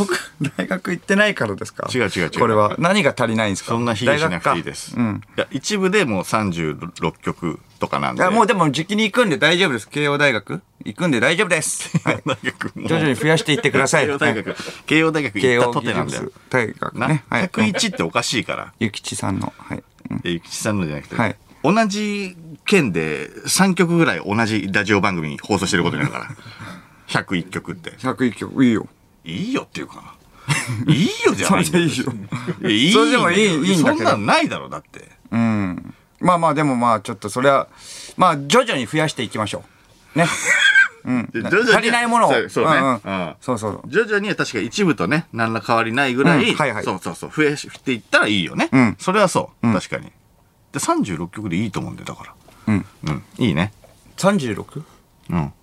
大学行ってないからですか？違う違う違うこれは何が足りないんですか？そんな卑下しなくていいです。大学か？いや、一部でもう36曲とかなんうん。いで。や、もうでも時期に行くんで大丈夫です。慶応大学？行くんで大丈夫です。はい。大学徐々に増やしていってください。慶応大はい学、慶応大学慶行ったとてなんだよ術。大学な、ね。はい。101っておかしいから。ゆきちさんの。はい。うんえゆきちさんのじゃなくて、はい同じ県で3曲ぐらい同じラジオ番組放送してることになるから。101曲って。101曲、いいよ。いいよっていうか。いいよじゃないんだ それでいいよいやいいそれでもいいいいんだけどそんなんないだろ、だって。うん。まあまあ、でもまあ、ちょっとそれは、まあ、徐々に増やしていきましょう。ね。うん。徐々に足りないものを。そうそうねんんうんそうそう。徐々には確か一部とね、何ら変わりないぐらい、うんはいはいそうそうそう、増えしていったらいいよね。うんそれはそう、確かに。で、36曲でいいと思うんで、だから。うん。うん、いいね。36?36 うん。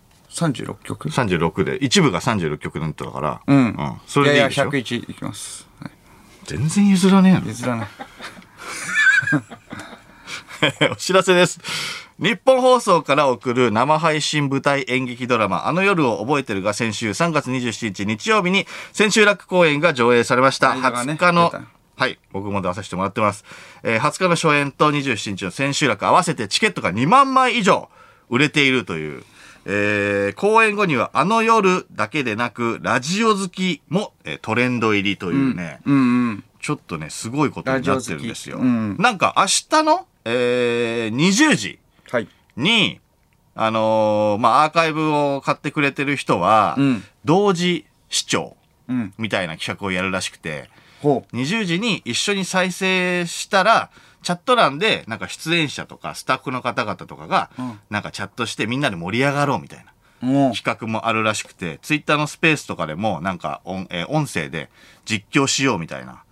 曲？36で、一部が36曲ネットだから、うん。それでいいでしょ？いやいや、101いきます。はい全然譲らねえの。譲らない。お知らせです。日本放送から送る生配信舞台演劇ドラマ、あの夜を覚えてるが先週3月27日日曜日に千秋楽公演が上映されました。ね20日のはい、僕も出させてもらってます。えー20日の初演と27日の千秋楽合わせてチケットが2万枚以上売れているという、えー公演後にはあの夜だけでなく、ラジオ好きも、えートレンド入りというね、うんうん。ちょっとね、すごいことになってるんですよ。うんなんか明日の、えー、20時はい。に、あのーまあ、アーカイブを買ってくれてる人は、うん同時視聴うん。みたいな企画をやるらしくて、ほ20時に一緒に再生したら、チャット欄で、なんか出演者とかスタッフの方々とかが、うんなんかチャットしてみんなで盛り上がろうみたいな。企画もあるらしくて、ツイッターのスペースとかでも、なんか音,、えー音声で実況しようみたいな、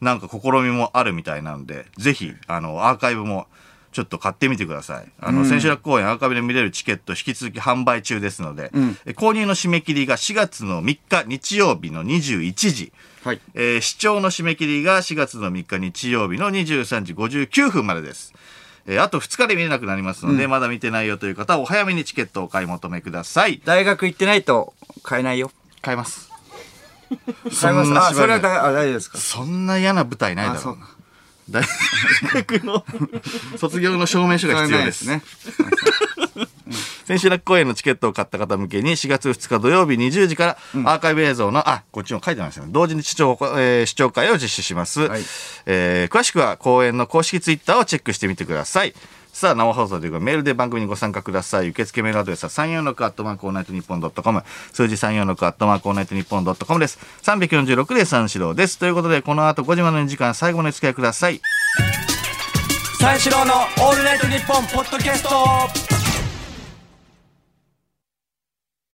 なんか試みもあるみたいなので、ぜひ、あの、アーカイブも、ちょっと買ってみてください。あの、千秋楽公演アーカイブで見れるチケット引き続き販売中ですので、んえ購入の締め切りが4月の3日日曜日の21時、はい。えー視聴の締め切りが4月の3日日曜日の23時59分までです。えーあと2日で見れなくなりますので、まだ見てないよという方はお早めにチケットをお買い求めください。大学行ってないと買えないよ。買います。買えます。あ、それは大丈夫ですか？そんな嫌な舞台ないだろう。大学の 卒業の証明書が必要です。ね。千秋楽公演のチケットを買った方向けに4月2日土曜日20時からアーカイブ映像の、あ、こっちも書いてますよね。同時に視聴、えー視聴会を実施します。はいえー詳しくは公演の公式ツイッターをチェックしてみてください。さあ、生放送というかメールで番組にご参加ください。受付メールアドレスは346アットマークオールナイトニッポンドットコム。数字346アットマークオールナイトニッポンドットコムです。346で三四郎です。ということで、この後5時までの時間最後までお付き合いください。三四郎のオールナイトニッポンポッドキャスト